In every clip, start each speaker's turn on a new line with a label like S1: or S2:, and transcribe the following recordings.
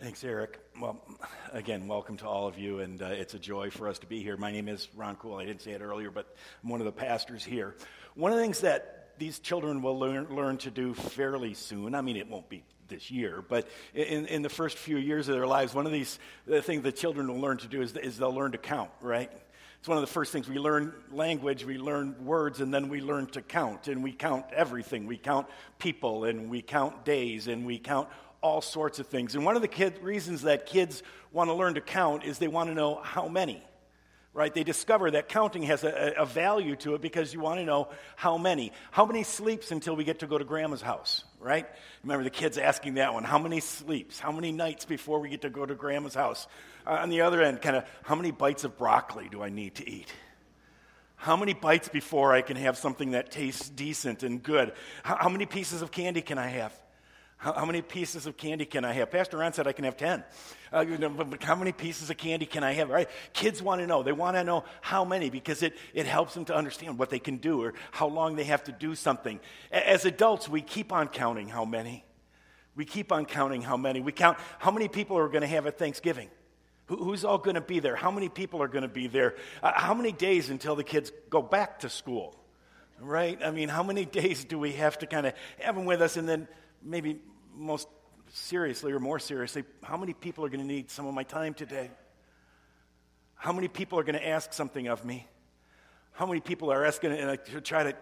S1: Thanks, Eric. Well, again, welcome to all of you, and uh, it's a joy for us to be here. My name is Ron Cool. I didn't say it earlier, but I'm one of the pastors here. One of the things that these children will learn, learn to do fairly soon, I mean, it won't be this year, but in, in the first few years of their lives, one of these the things the children will learn to do is, is they'll learn to count, right? It's one of the first things we learn language, we learn words, and then we learn to count. And we count everything. We count people, and we count days, and we count all sorts of things. And one of the kid, reasons that kids want to learn to count is they want to know how many, right? They discover that counting has a, a value to it because you want to know how many. How many sleeps until we get to go to grandma's house, right? Remember the kids asking that one. How many sleeps? How many nights before we get to go to grandma's house? Uh, on the other end, kind of, how many bites of broccoli do I need to eat? How many bites before I can have something that tastes decent and good? How, how many pieces of candy can I have? How, how, many pieces of candy can I have? Pastor Ron said I can have 10. Uh, how many pieces of candy can I have? Right? Kids want to know. They want to know how many because it, it helps them to understand what they can do or how long they have to do something. As adults, we keep on counting how many. We keep on counting how many. We count how many people are going to have at Thanksgiving. who's all going to be there? How many people are going to be there? Uh, how many days until the kids go back to school? Right? I mean, how many days do we have to kind of have them with us and then maybe most seriously or more seriously, how many people are going to need some of my time today? How many people are going to ask something of me? How many people are asking uh, to try to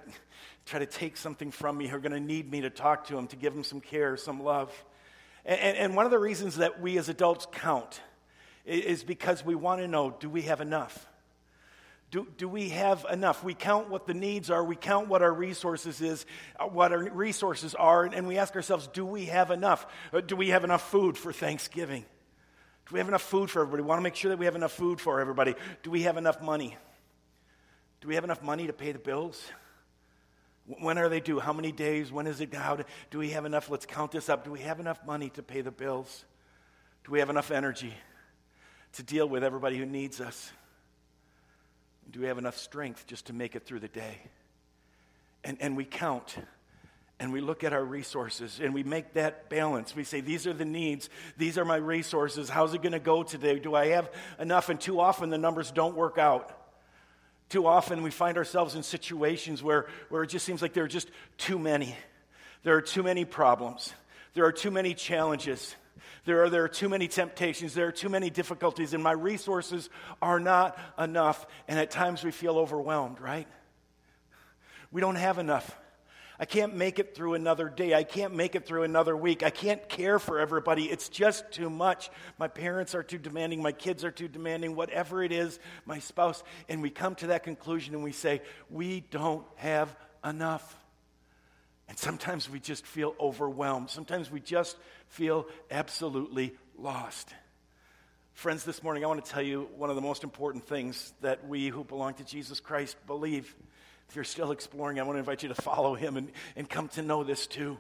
S1: try to take something from me, who are going to need me to talk to them, to give them some care, some love? And, and, and one of the reasons that we as adults count is because we want to know do we have enough? Do, do we have enough? We count what the needs are, we count what our resources is, uh, what our resources are, and we ask ourselves, do we have enough? Uh, do we have enough food for Thanksgiving? Do we have enough food for everybody? We want to make sure that we have enough food for everybody. Do we have enough money? Do we have enough money to pay the bills? When are they due? How many days? When is it? How do, do we have enough? Let's count this up. Do we have enough money to pay the bills? Do we have enough energy to deal with everybody who needs us? Do we have enough strength just to make it through the day? And, and we count and we look at our resources and we make that balance. We say, These are the needs, these are my resources. How's it going to go today? Do I have enough? And too often the numbers don't work out. Too often we find ourselves in situations where, where it just seems like there are just too many. There are too many problems, there are too many challenges. There are, there are too many temptations. There are too many difficulties, and my resources are not enough. And at times we feel overwhelmed, right? We don't have enough. I can't make it through another day. I can't make it through another week. I can't care for everybody. It's just too much. My parents are too demanding. My kids are too demanding. Whatever it is, my spouse. And we come to that conclusion and we say, we don't have enough. And sometimes we just feel overwhelmed. Sometimes we just feel absolutely lost. Friends, this morning I want to tell you one of the most important things that we who belong to Jesus Christ believe. If you're still exploring, I want to invite you to follow him and, and come to know this too.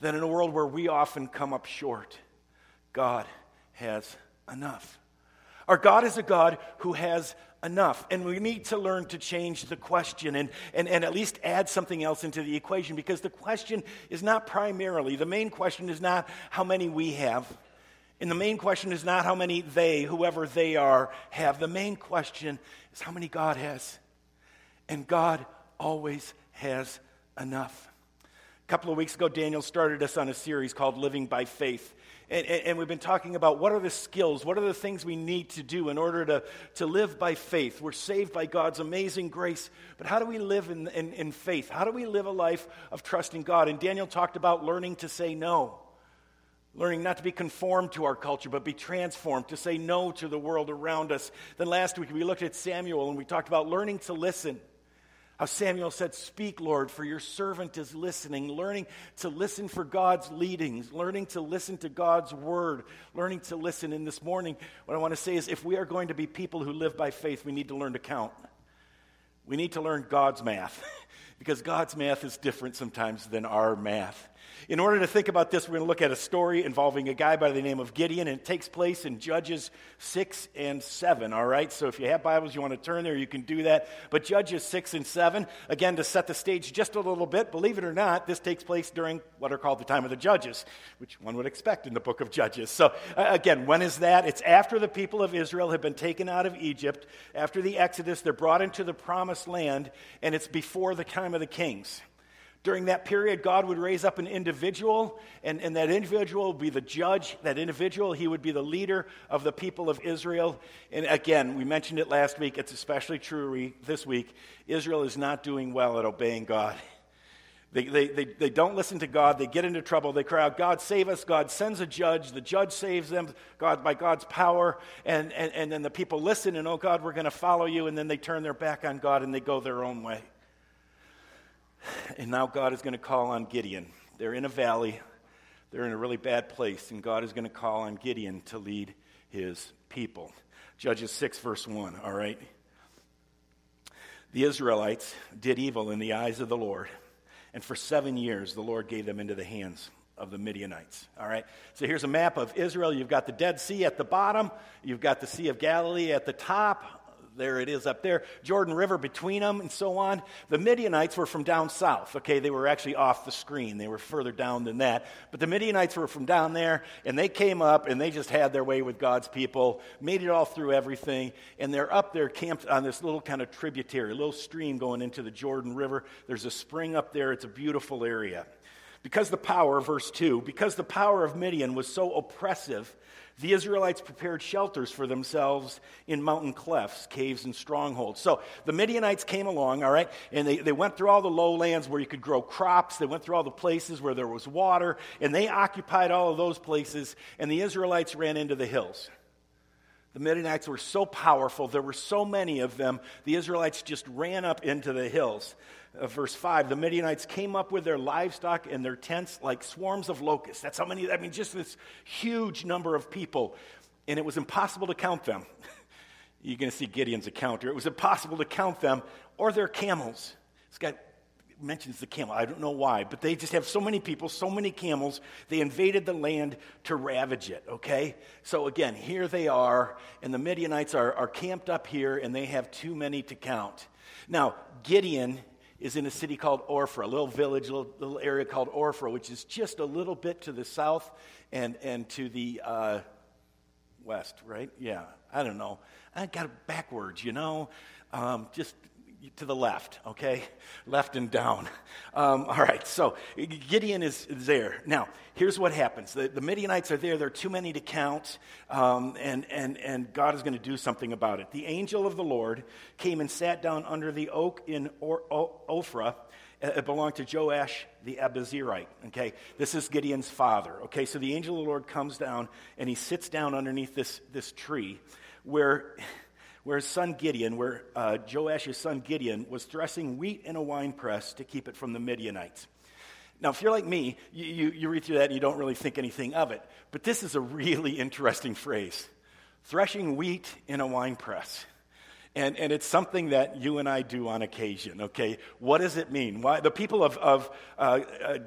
S1: That in a world where we often come up short, God has enough. Our God is a God who has enough. And we need to learn to change the question and, and, and at least add something else into the equation because the question is not primarily, the main question is not how many we have. And the main question is not how many they, whoever they are, have. The main question is how many God has. And God always has enough. A couple of weeks ago, Daniel started us on a series called Living by Faith. And, and, we've been talking about what are the skills, what are the things we need to do in order to, to live by faith. We're saved by God's amazing grace, but how do we live in, in, in faith? How do we live a life of trusting God? And Daniel talked about learning to say no. Learning not to be conformed to our culture, but be transformed, to say no to the world around us. Then last week we looked at Samuel and we talked about learning to listen. How Samuel said, Speak, Lord, for your servant is listening, learning to listen for God's leadings, learning to listen to God's word, learning to listen. And this morning, what I want to say is if we are going to be people who live by faith, we need to learn to count. We need to learn God's math, because God's math is different sometimes than our math. In order to think about this, we're going to look at a story involving a guy by the name of Gideon, and it takes place in Judges 6 and 7, all right? So if you have Bibles, you want to turn there, you can do that. But Judges 6 and 7, again, to set the stage just a little bit, believe it or not, this takes place during what are called the time of the Judges, which one would expect in the book of Judges. So again, when is that? It's after the people of Israel have been taken out of Egypt, after the Exodus, they're brought into the promised land, and it's before the time of the kings. During that period, God would raise up an individual, and, and that individual would be the judge. That individual, he would be the leader of the people of Israel. And again, we mentioned it last week, it's especially true this week. Israel is not doing well at obeying God. They, they, they, they don't listen to God. They get into trouble. They cry out, God, save us. God sends a judge. The judge saves them God, by God's power. And, and, and then the people listen and, oh, God, we're going to follow you. And then they turn their back on God and they go their own way. And now God is going to call on Gideon. They're in a valley, they're in a really bad place, and God is going to call on Gideon to lead his people. Judges 6, verse 1, all right? The Israelites did evil in the eyes of the Lord, and for seven years the Lord gave them into the hands of the Midianites. All right? So here's a map of Israel. You've got the Dead Sea at the bottom, you've got the Sea of Galilee at the top there it is up there, Jordan River between them, and so on. The Midianites were from down south. Okay, they were actually off the screen. They were further down than that. But the Midianites were from down there, and they came up and they just had their way with God's people, made it all through everything, and they're up there camped on this little kind of tributary, a little stream going into the Jordan River. There's a spring up there, it's a beautiful area. Because the power, verse 2, because the power of Midian was so oppressive the Israelites prepared shelters for themselves in mountain clefts, caves, and strongholds. So the Midianites came along, all right, and they, they went through all the lowlands where you could grow crops. They went through all the places where there was water, and they occupied all of those places, and the Israelites ran into the hills. The Midianites were so powerful, there were so many of them, the Israelites just ran up into the hills. Uh, verse 5 the Midianites came up with their livestock and their tents like swarms of locusts. That's how many, I mean, just this huge number of people, and it was impossible to count them. You're going to see Gideon's account here. It was impossible to count them or their camels. It's got mentions the camel. I don't know why, but they just have so many people, so many camels. They invaded the land to ravage it, okay? So again, here they are, and the Midianites are, are camped up here, and they have too many to count. Now, Gideon is in a city called Ophrah, a little village, a little, little, area called Ophrah, which is just a little bit to the south and, and to the uh, west, right? Yeah, I don't know. I got it backwards, you know? Um, just to the left, okay? Left and down. Um, all right, so Gideon is, there. Now, here's what happens the, the Midianites are there, there are too many to count, um, and, and, and God is going to do something about it. The angel of the Lord came and sat down under the oak in or, o, Ophrah. It belonged to Joash the Abiezrite. Okay, this is Gideon's father. Okay, so the angel of the Lord comes down and he sits down underneath this, this tree where where his son Gideon, where uh, Joash's son Gideon was threshing wheat in a wine press to keep it from the Midianites. Now, if you're like me, you, you, you read through that and you don't really think anything of it. But this is a really interesting phrase threshing wheat in a wine press. And, and it's something that you and I do on occasion, okay? What does it mean? Why, the people of, of, uh, uh,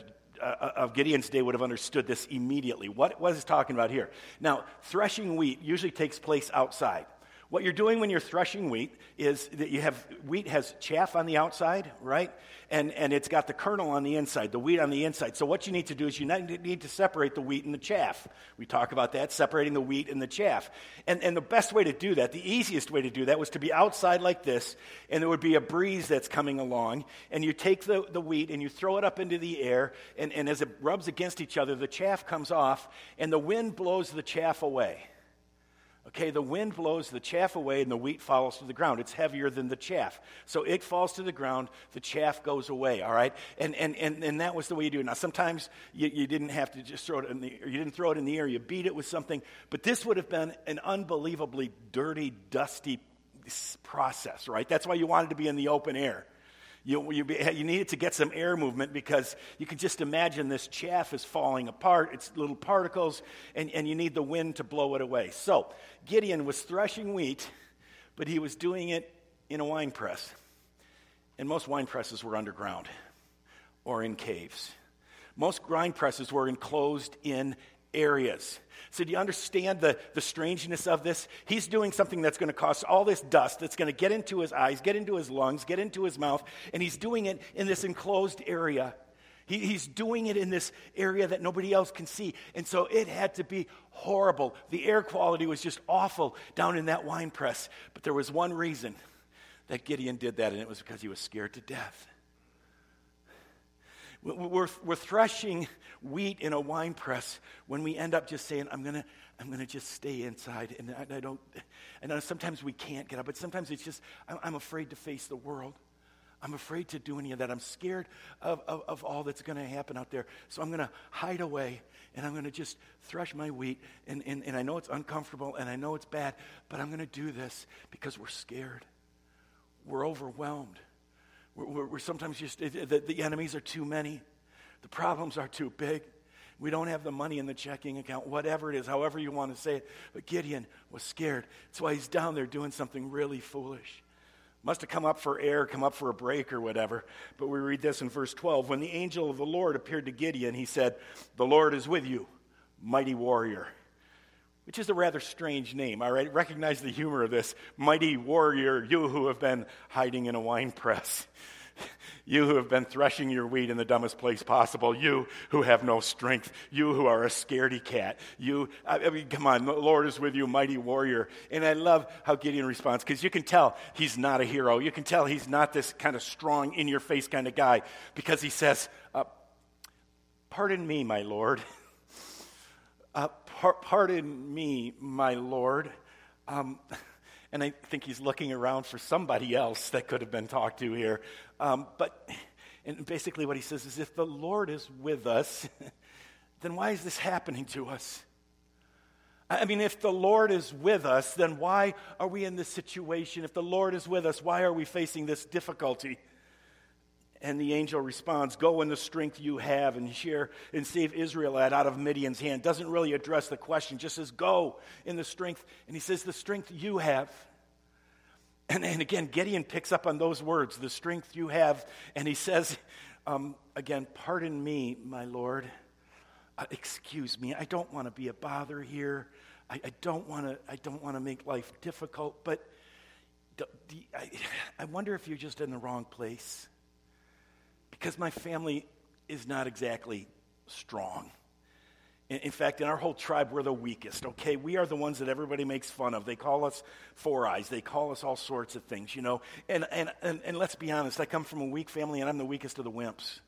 S1: uh of Gideon's day would have understood this immediately. What was he talking about here? Now, threshing wheat usually takes place outside. What you're doing when you're threshing wheat is that you have wheat has chaff on the outside, right? And, and it's got the kernel on the inside, the wheat on the inside. So what you need to do is you need to separate the wheat and the chaff. We talk about that, separating the wheat and the chaff. And, and the best way to do that, the easiest way to do that was to be outside like this, and there would be a breeze that's coming along, and you take the, the wheat and you throw it up into the air, and, and as it rubs against each other, the chaff comes off, and the wind blows the chaff away. Okay, the wind blows the chaff away and the wheat falls to the ground. It's heavier than the chaff. So it falls to the ground, the chaff goes away, all right? And, and, and, and that was the way you do it. Now, sometimes you, you didn't have to just throw it in the, or you didn't throw it in the air, you beat it with something. But this would have been an unbelievably dirty, dusty process, right? That's why you wanted to be in the open air. You, you, you needed to get some air movement because you could just imagine this chaff is falling apart. It's little particles, and, and you need the wind to blow it away. So Gideon was threshing wheat, but he was doing it in a wine press. And most wine presses were underground or in caves. Most grind presses were enclosed in areas. So, do you understand the, the strangeness of this? He's doing something that's going to cause all this dust that's going to get into his eyes, get into his lungs, get into his mouth, and he's doing it in this enclosed area. He, he's doing it in this area that nobody else can see. And so it had to be horrible. The air quality was just awful down in that wine press. But there was one reason that Gideon did that, and it was because he was scared to death. We're, we're threshing wheat in a wine press when we end up just saying, I'm going to I'm to just stay inside. And I, I don't, and sometimes we can't get up, but sometimes it's just, I'm afraid to face the world. I'm afraid to do any of that. I'm scared of, of, of all that's going to happen out there. So I'm going to hide away and I'm going to just thresh my wheat. And, and, and I know it's uncomfortable and I know it's bad, but I'm going to do this because we're scared. We're overwhelmed. We're, we're, sometimes just, the, the enemies are too many, the problems are too big. We don't have the money in the checking account, whatever it is, however you want to say it. But Gideon was scared. That's why he's down there doing something really foolish. Must have come up for air, come up for a break or whatever. But we read this in verse 12. When the angel of the Lord appeared to Gideon, he said, The Lord is with you, mighty warrior. Which is a rather strange name. I recognize the humor of this. Mighty warrior, you who have been hiding in a wine press. You who have been threshing your wheat in the dumbest place possible. You who have no strength. You who are a scaredy cat. You, I mean, come on, the Lord is with you, mighty warrior. And I love how Gideon responds because you can tell he's not a hero. You can tell he's not this kind of strong, in your face kind of guy because he says, uh, Pardon me, my Lord. Uh, par- pardon me, my Lord. Um, and I think he's looking around for somebody else that could have been talked to here. Um, but and basically, what he says is if the Lord is with us, then why is this happening to us? I mean, if the Lord is with us, then why are we in this situation? If the Lord is with us, why are we facing this difficulty? And the angel responds, Go in the strength you have and share and save Israel out of Midian's hand. Doesn't really address the question, just says, Go in the strength. And he says, The strength you have. And, and again, Gideon picks up on those words, the strength you have. And he says, um, Again, pardon me, my Lord. Uh, excuse me, I don't want to be a bother here. I, I don't want to. I don't want to make life difficult. But I, I wonder if you're just in the wrong place because my family is not exactly strong. In, fact, in our whole tribe, we're the weakest, okay? We are the ones that everybody makes fun of. They call us four eyes, they call us all sorts of things, you know? And, and, and, and let's be honest, I come from a weak family and I'm the weakest of the wimps.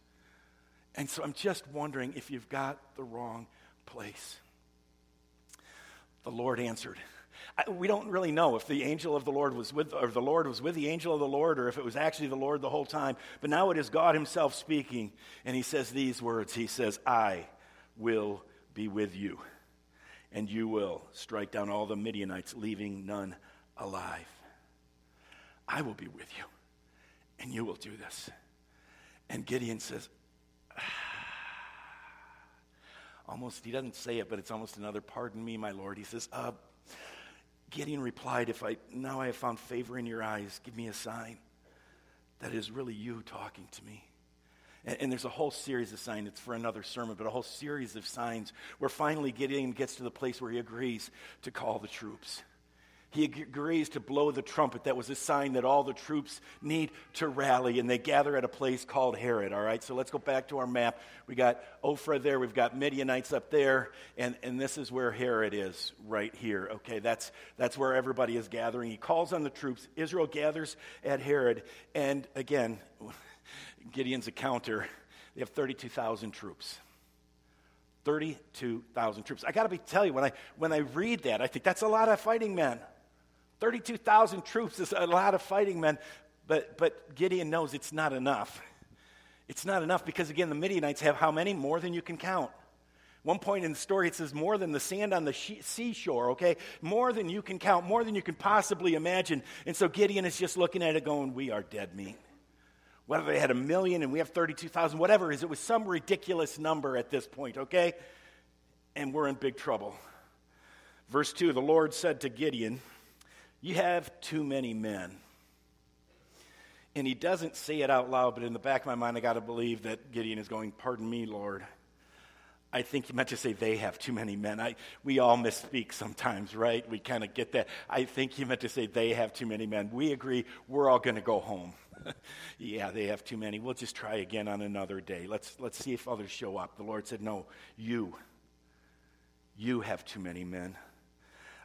S1: And so I'm just wondering if you've got the wrong place. The Lord answered. We don't really know if the angel of the Lord was with, or the Lord was with the angel of the Lord, or if it was actually the Lord the whole time. But now it is God Himself speaking, and He says these words He says, I will be with you, and you will strike down all the Midianites, leaving none alive. I will be with you, and you will do this. And Gideon says, ah. almost, he doesn't say it, but it's almost another, pardon me, my Lord. He says, uh, Gideon replied, If I now I have found favor in your eyes, give me a sign that it is really you talking to me. And, and, there's a whole series of signs. It's for another sermon, but a whole series of signs where finally Gideon gets to the place where he agrees to call the troops. He agrees to blow the trumpet. That was a sign that all the troops need to rally, and they gather at a place called Harod. All right, so let's go back to our map. We got Ophrah there, we've got Midianites up there, and, and this is where Harod is, right here. Okay, that's, that's where everybody is gathering. He calls on the troops. Israel gathers at Harod, and again, Gideon's a counter. They have 32,000 troops. 32,000 troops. I got to tell you when I when I read that, I think that's a lot of fighting men. 32,000 troops is a lot of fighting men, but, but Gideon knows it's not enough. It's not enough because, again, the Midianites have how many? More than you can count. One point in the story, it says more than the sand on the seashore, okay? More than you can count, more than you can possibly imagine. And so Gideon is just looking at it going, We are dead meat. Whether they had a million and we have 32,000, whatever it is, it was some ridiculous number at this point, okay? And we're in big trouble. Verse 2 The Lord said to Gideon, you have too many men. And he doesn't say it out loud, but in the back of my mind, I got to believe that Gideon is going, Pardon me, Lord. I think he meant to say they have too many men. I, we all misspeak sometimes, right? We kind of get that. I think he meant to say they have too many men. We agree we're all going to go home. yeah, they have too many. We'll just try again on another day. Let's, let's see if others show up. The Lord said, No, you. You have too many men.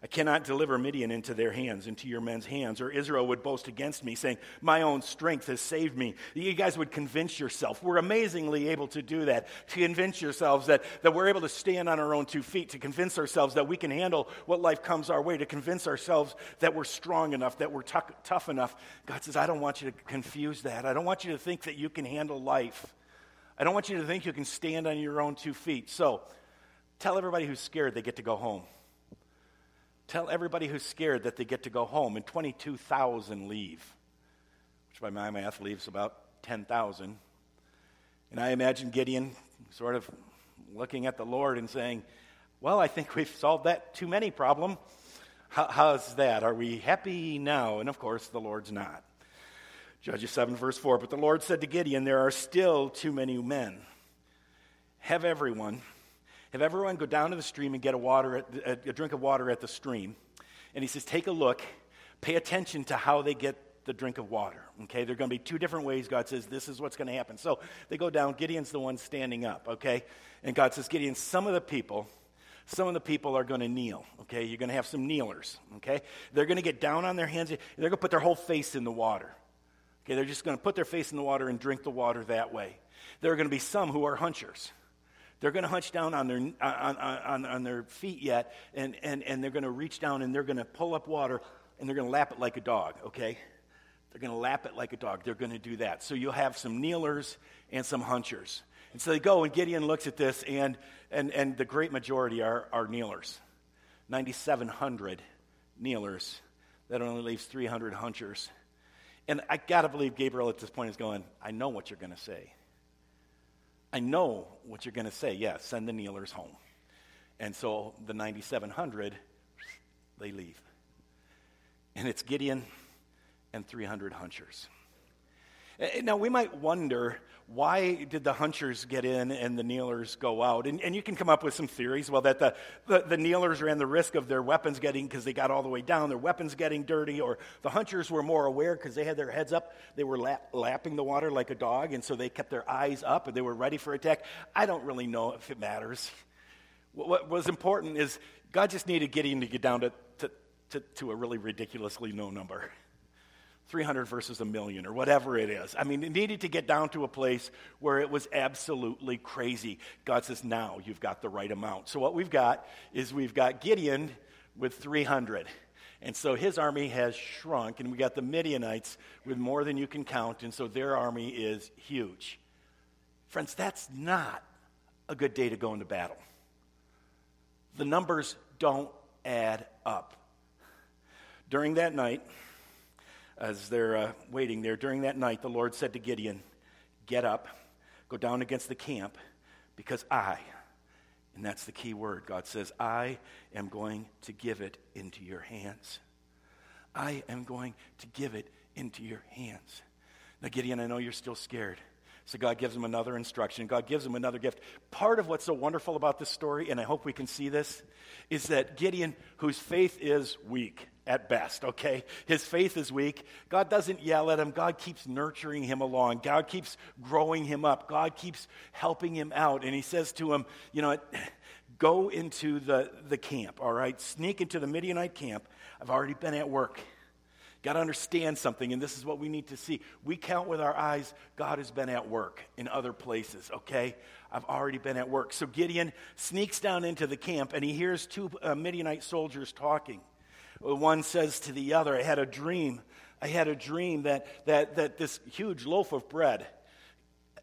S1: I cannot deliver Midian into their hands, into your men's hands, or Israel would boast against me, saying, My own strength has saved me. You guys would convince yourself. We're amazingly able to do that, to convince yourselves that, that we're able to stand on our own two feet, to convince ourselves that we can handle what life comes our way, to convince ourselves that we're strong enough, that we're t- tough enough. God says, I don't want you to confuse that. I don't want you to think that you can handle life. I don't want you to think you can stand on your own two feet. So tell everybody who's scared they get to go home. Tell everybody who's scared that they get to go home, and 22,000 leave, which by my math leaves about 10,000. And I imagine Gideon sort of looking at the Lord and saying, Well, I think we've solved that too many problem. How, how's that? Are we happy now? And of course, the Lord's not. Judges 7, verse 4 But the Lord said to Gideon, There are still too many men. Have everyone have everyone go down to the stream and get a, water at, a drink of water at the stream. And he says, take a look, pay attention to how they get the drink of water. Okay, there are going to be two different ways. God says, this is what's going to happen. So they go down. Gideon's the one standing up, okay? And God says, Gideon, some of the people, some of the people are going to kneel, okay? You're going to have some kneelers, okay? They're going to get down on their hands. They're going to put their whole face in the water. Okay, they're just going to put their face in the water and drink the water that way. There are going to be some who are hunchers. They're going to hunch down on their, on, on, on their feet yet, and, and, and they're going to reach down and they're going to pull up water and they're going to lap it like a dog, okay? They're going to lap it like a dog. They're going to do that. So you'll have some kneelers and some hunchers. And so they go, and Gideon looks at this, and, and, and the great majority are, are kneelers 9,700 kneelers. That only leaves 300 hunchers. And I got to believe Gabriel at this point is going, I know what you're going to say. I know what you're going to say. Yeah, send the kneelers home. And so the 9,700, they leave. And it's Gideon and 300 hunchers. Eh, eh, now, we might wonder why did the hunchers get in and the kneelers go out? And, and you can come up with some theories. Well, that the, the, the kneelers ran the risk of their weapons getting, because they got all the way down, their weapons getting dirty, or the hunchers were more aware because they had their heads up. They were lap, lapping the water like a dog, and so they kept their eyes up and they were ready for attack. I don't really know if it matters. What, what was important is God just needed Gideon to get down to, to, to, to a really ridiculously low number. 300 versus a million or whatever it is. I mean, it needed to get down to a place where it was absolutely crazy. God says, now you've got the right amount. So, what we've got is we've got Gideon with 300. And so his army has shrunk, and we got the Midianites with more than you can count, and so their army is huge. Friends, that's not a good day to go into battle. The numbers don't add up. During that night, as they're uh, waiting there, during that night, the Lord said to Gideon, Get up, go down against the camp, because I, and that's the key word, God says, I am going to give it into your hands. I am going to give it into your hands. Now, Gideon, I know you're still scared. So God gives him another instruction. God gives him another gift. Part of what's so wonderful about this story, and I hope we can see this, is that Gideon, whose faith is weak, at best, okay? His faith is weak. God doesn't yell at him. God keeps nurturing him along. God keeps growing him up. God keeps helping him out. And he says to him, you know, go into the, the camp, all right? Sneak into the Midianite camp. I've already been at work. Got to understand something, and this is what we need to see. We count with our eyes, God has been at work in other places, okay? I've already been at work. So Gideon sneaks down into the camp, and he hears two uh, Midianite soldiers talking. One says to the other, I had a dream. I had a dream that, that, that this huge loaf of bread,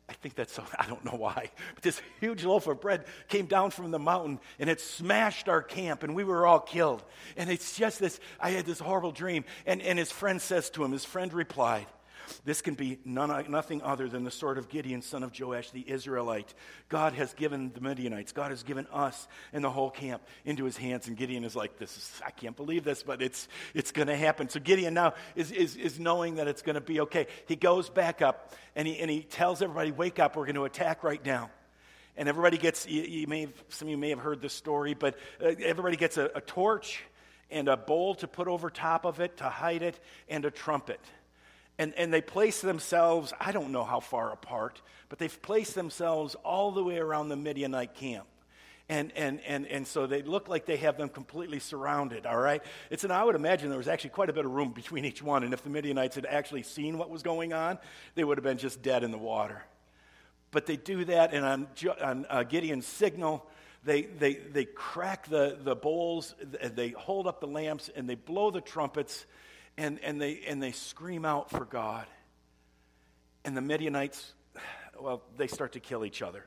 S1: I think that's I don't know why, but this huge loaf of bread came down from the mountain and it smashed our camp and we were all killed. And it's just this, I had this horrible dream. And, and his friend says to him, his friend replied, this can be none, nothing other than the sword of Gideon, son of Joash, the Israelite. God has given the Midianites, God has given us and the whole camp into his hands. And Gideon is like, this is, I can't believe this, but it's, it's going to happen. So Gideon now is, is, is knowing that it's going to be okay. He goes back up and he, and he tells everybody, wake up, we're going to attack right now. And everybody gets, you, you may have, some of you may have heard this story, but uh, everybody gets a, a torch and a bowl to put over top of it to hide it, and a trumpet. And, and they place themselves, I don't know how far apart, but they've placed themselves all the way around the Midianite camp. And, and, and, and so they look like they have them completely surrounded, all right? It's an, I would imagine there was actually quite a bit of room between each one. And if the Midianites had actually seen what was going on, they would have been just dead in the water. But they do that, and on, on uh, Gideon's signal, they, they, they crack the, the bowls, they hold up the lamps, and they blow the trumpets, and, and, they, and they scream out for God. And the Midianites, well, they start to kill each other.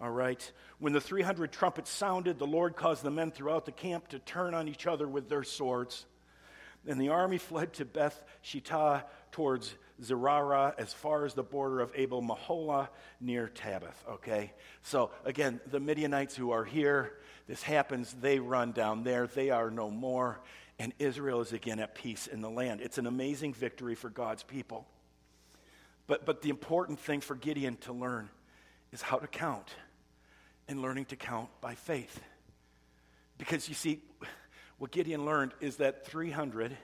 S1: All right? When the 300 trumpets sounded, the Lord caused the men throughout the camp to turn on each other with their swords. And the army fled to Beth Shittah towards Zererah as far as the border of Abel Meholah near Tabbath. Okay? So again, the Midianites who are here, this happens, they run down there, they are no more, and Israel is again at peace in the land. It's an amazing victory for God's people. But, but the important thing for Gideon to learn is how to count and learning to count by faith. Because you see, what Gideon learned is that 300,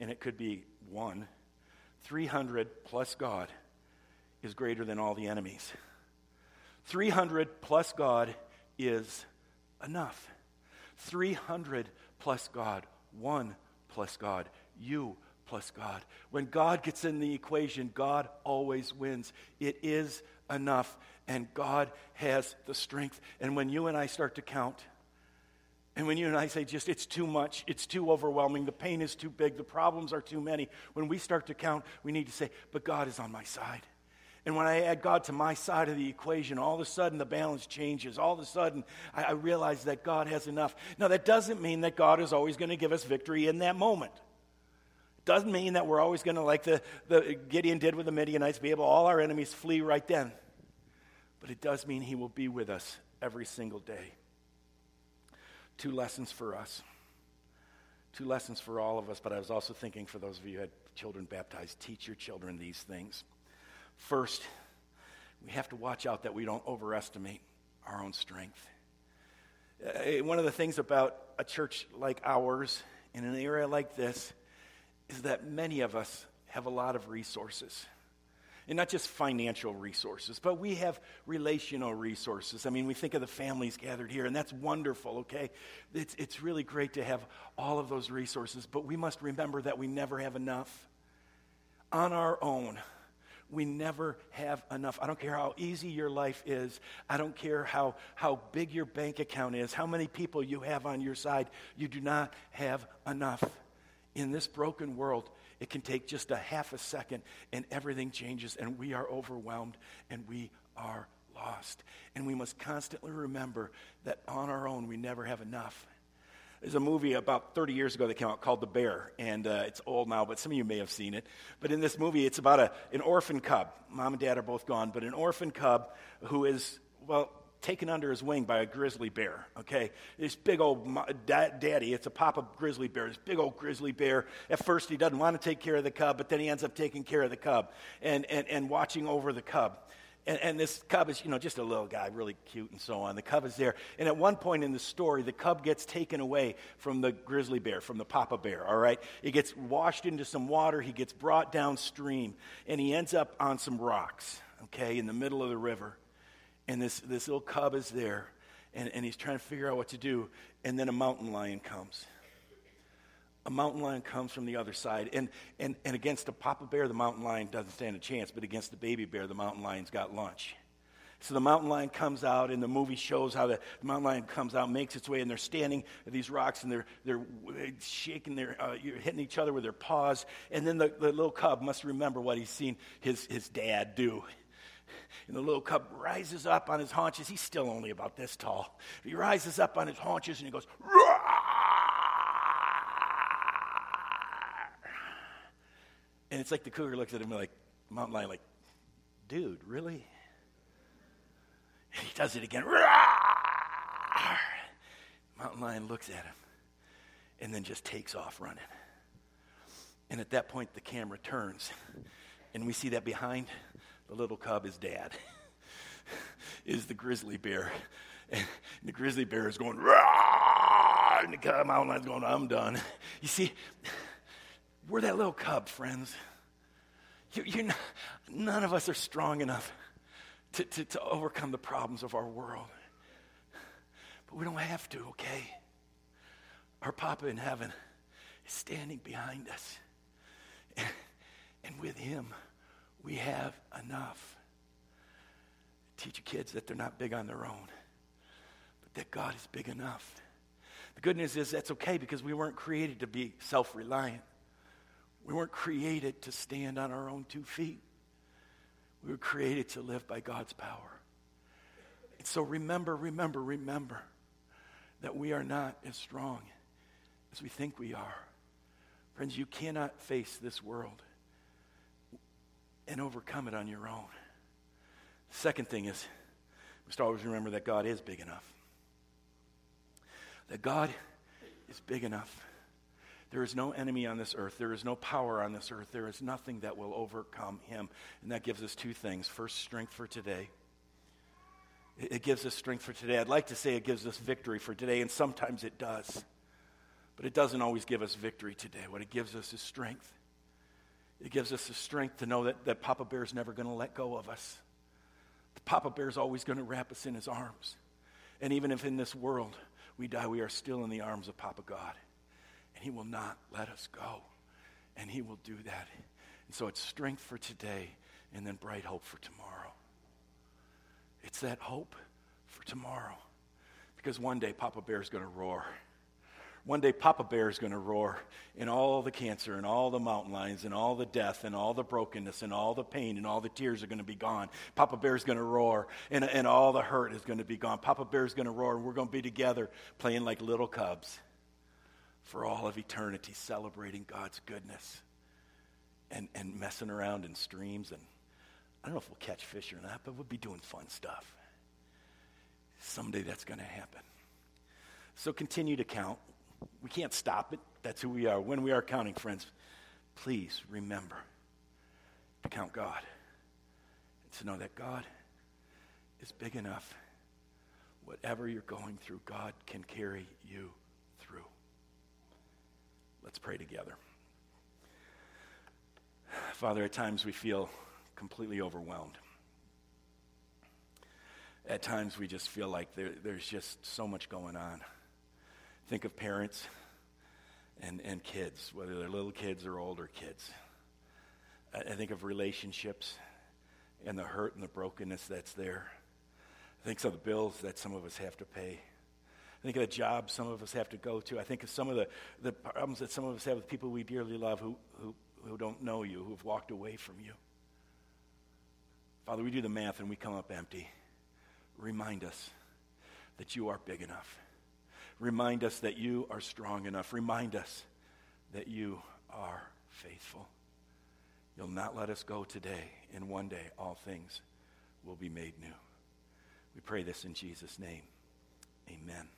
S1: and it could be one, 300 plus God is greater than all the enemies. 300 plus God is enough. 300 plus God, one plus God, you plus God. When God gets in the equation, God always wins. It is enough, and God has the strength. And when you and I start to count, and when you and I say, just it's too much, it's too overwhelming, the pain is too big, the problems are too many, when we start to count, we need to say, but God is on my side. And when I add God to my side of the equation, all of a sudden the balance changes. All of a sudden, I, I realize that God has enough. Now, that doesn't mean that God is always going to give us victory in that moment. It doesn't mean that we're always going to, like the, the Gideon did with the Midianites, be able all our enemies flee right then. But it does mean He will be with us every single day. Two lessons for us. Two lessons for all of us, but I was also thinking for those of you who had children baptized, teach your children these things. First, we have to watch out that we don't overestimate our own strength. Uh, one of the things about a church like ours in an area like this is that many of us have a lot of resources and not just financial resources, but we have relational resources. I mean, we think of the families gathered here, and that's wonderful, okay? It's, it's really great to have all of those resources, but we must remember that we never have enough. On our own, we never have enough. I don't care how easy your life is. I don't care how, how big your bank account is, how many people you have on your side. You do not have enough. In this broken world, it can take just a half a second and everything changes and we are overwhelmed and we are lost. And we must constantly remember that on our own we never have enough. There's a movie about 30 years ago that came out called The Bear, and uh, it's old now, but some of you may have seen it. But in this movie, it's about a, an orphan cub. Mom and dad are both gone, but an orphan cub who is, well, taken under his wing by a grizzly bear, okay? This big old da- daddy, it's a papa grizzly bear, this big old grizzly bear. At first, he doesn't want to take care of the cub, but then he ends up taking care of the cub and, and, and watching over the cub. And, and, this cub is, you know, just a little guy, really cute and so on. The cub is there. And at one point in the story, the cub gets taken away from the grizzly bear, from the papa bear, all right? He gets washed into some water. He gets brought downstream. And he ends up on some rocks, okay, in the middle of the river and this, this little cub is there, and, and he's trying to figure out what to do, and then a mountain lion comes. A mountain lion comes from the other side, and, and, and against the papa bear, the mountain lion doesn't stand a chance, but against the baby bear, the mountain lion's got lunch. So the mountain lion comes out, and the movie shows how the, mountain lion comes out, makes its way, and they're standing at these rocks, and they're, they're shaking their, uh, hitting each other with their paws. And then the, the little cub must remember what he's seen his, his dad do. And the little cub rises up on his haunches. He's still only about this tall. He rises up on his haunches and he goes! It's like the cougar looks at him like, mountain lion, like, dude, really? And he does it again. Roar! Mountain lion looks at him and then just takes off running. And at that point, the camera turns, and we see that behind the little cub is dad. is the grizzly bear. And the grizzly bear is going, Rah! and the mountain lion's going, I'm done. You see, we're that little cub, friends. You, not, none of us are strong enough to, to, to overcome the problems of our world. But we don't have to, okay? Our Papa in heaven is standing behind us. And, and with him, we have enough. Teach your kids that they're not big on their own, but that God is big enough. The good news is that's okay because we weren't created to be self reliant. We weren't created to stand on our own two feet. We were created to live by God's power. And so remember, remember, remember that we are not as strong as we think we are. Friends, you cannot face this world and overcome it on your own. Second thing is, we must always remember that God is big enough. That God is big enough. There is no enemy on this earth. There is no power on this earth. There is nothing that will overcome him. And that gives us two things. First, strength for today. It gives us strength for today. I'd like to say it gives us victory for today, and sometimes it does. But it doesn't always give us victory today. What it gives us is strength. It gives us the strength to know that, that Papa Bear is never going to let go of us. The Papa Bear is always going to wrap us in his arms. And even if in this world we die, we are still in the arms of Papa God. And he will not let us go. And he will do that. And so it's strength for today and then bright hope for tomorrow. It's that hope for tomorrow. Because one day Papa Bear is going to roar. One day, Papa Bear is going to roar, and all the cancer, and all the mountain lions, and all the death, and all the brokenness, and all the pain, and all the tears are going to be gone. Papa Bear is going to roar, and, and all the hurt is going to be gone. Papa Bear is going to roar, and we're going to be together playing like little cubs for all of eternity, celebrating God's goodness and, and messing around in streams. And I don't know if we'll catch fish or not, but we'll be doing fun stuff. Someday that's going to happen. So continue to count. We can't stop it. That's who we are. When we are counting, friends, please remember to count God and to know that God is big enough. Whatever you're going through, God can carry you. Let's pray together. Father, at times we feel completely overwhelmed. At times we just feel like there, there's just so much going on. Think of parents and, and kids, whether they're little kids or older kids. I, I think of relationships and the hurt and the brokenness that's there. I think of the bills that some of us have to pay. I think of the jobs some of us have to go to. I think of some of the, the problems that some of us have with people we dearly love who, who, who don't know you, who've walked away from you. Father, we do the math and we come up empty. Remind us that you are big enough Remind us that you are strong enough. Remind us that you are faithful. You'll not let us go today, and one day all things will be made new. We pray this in Jesus' name. Amen.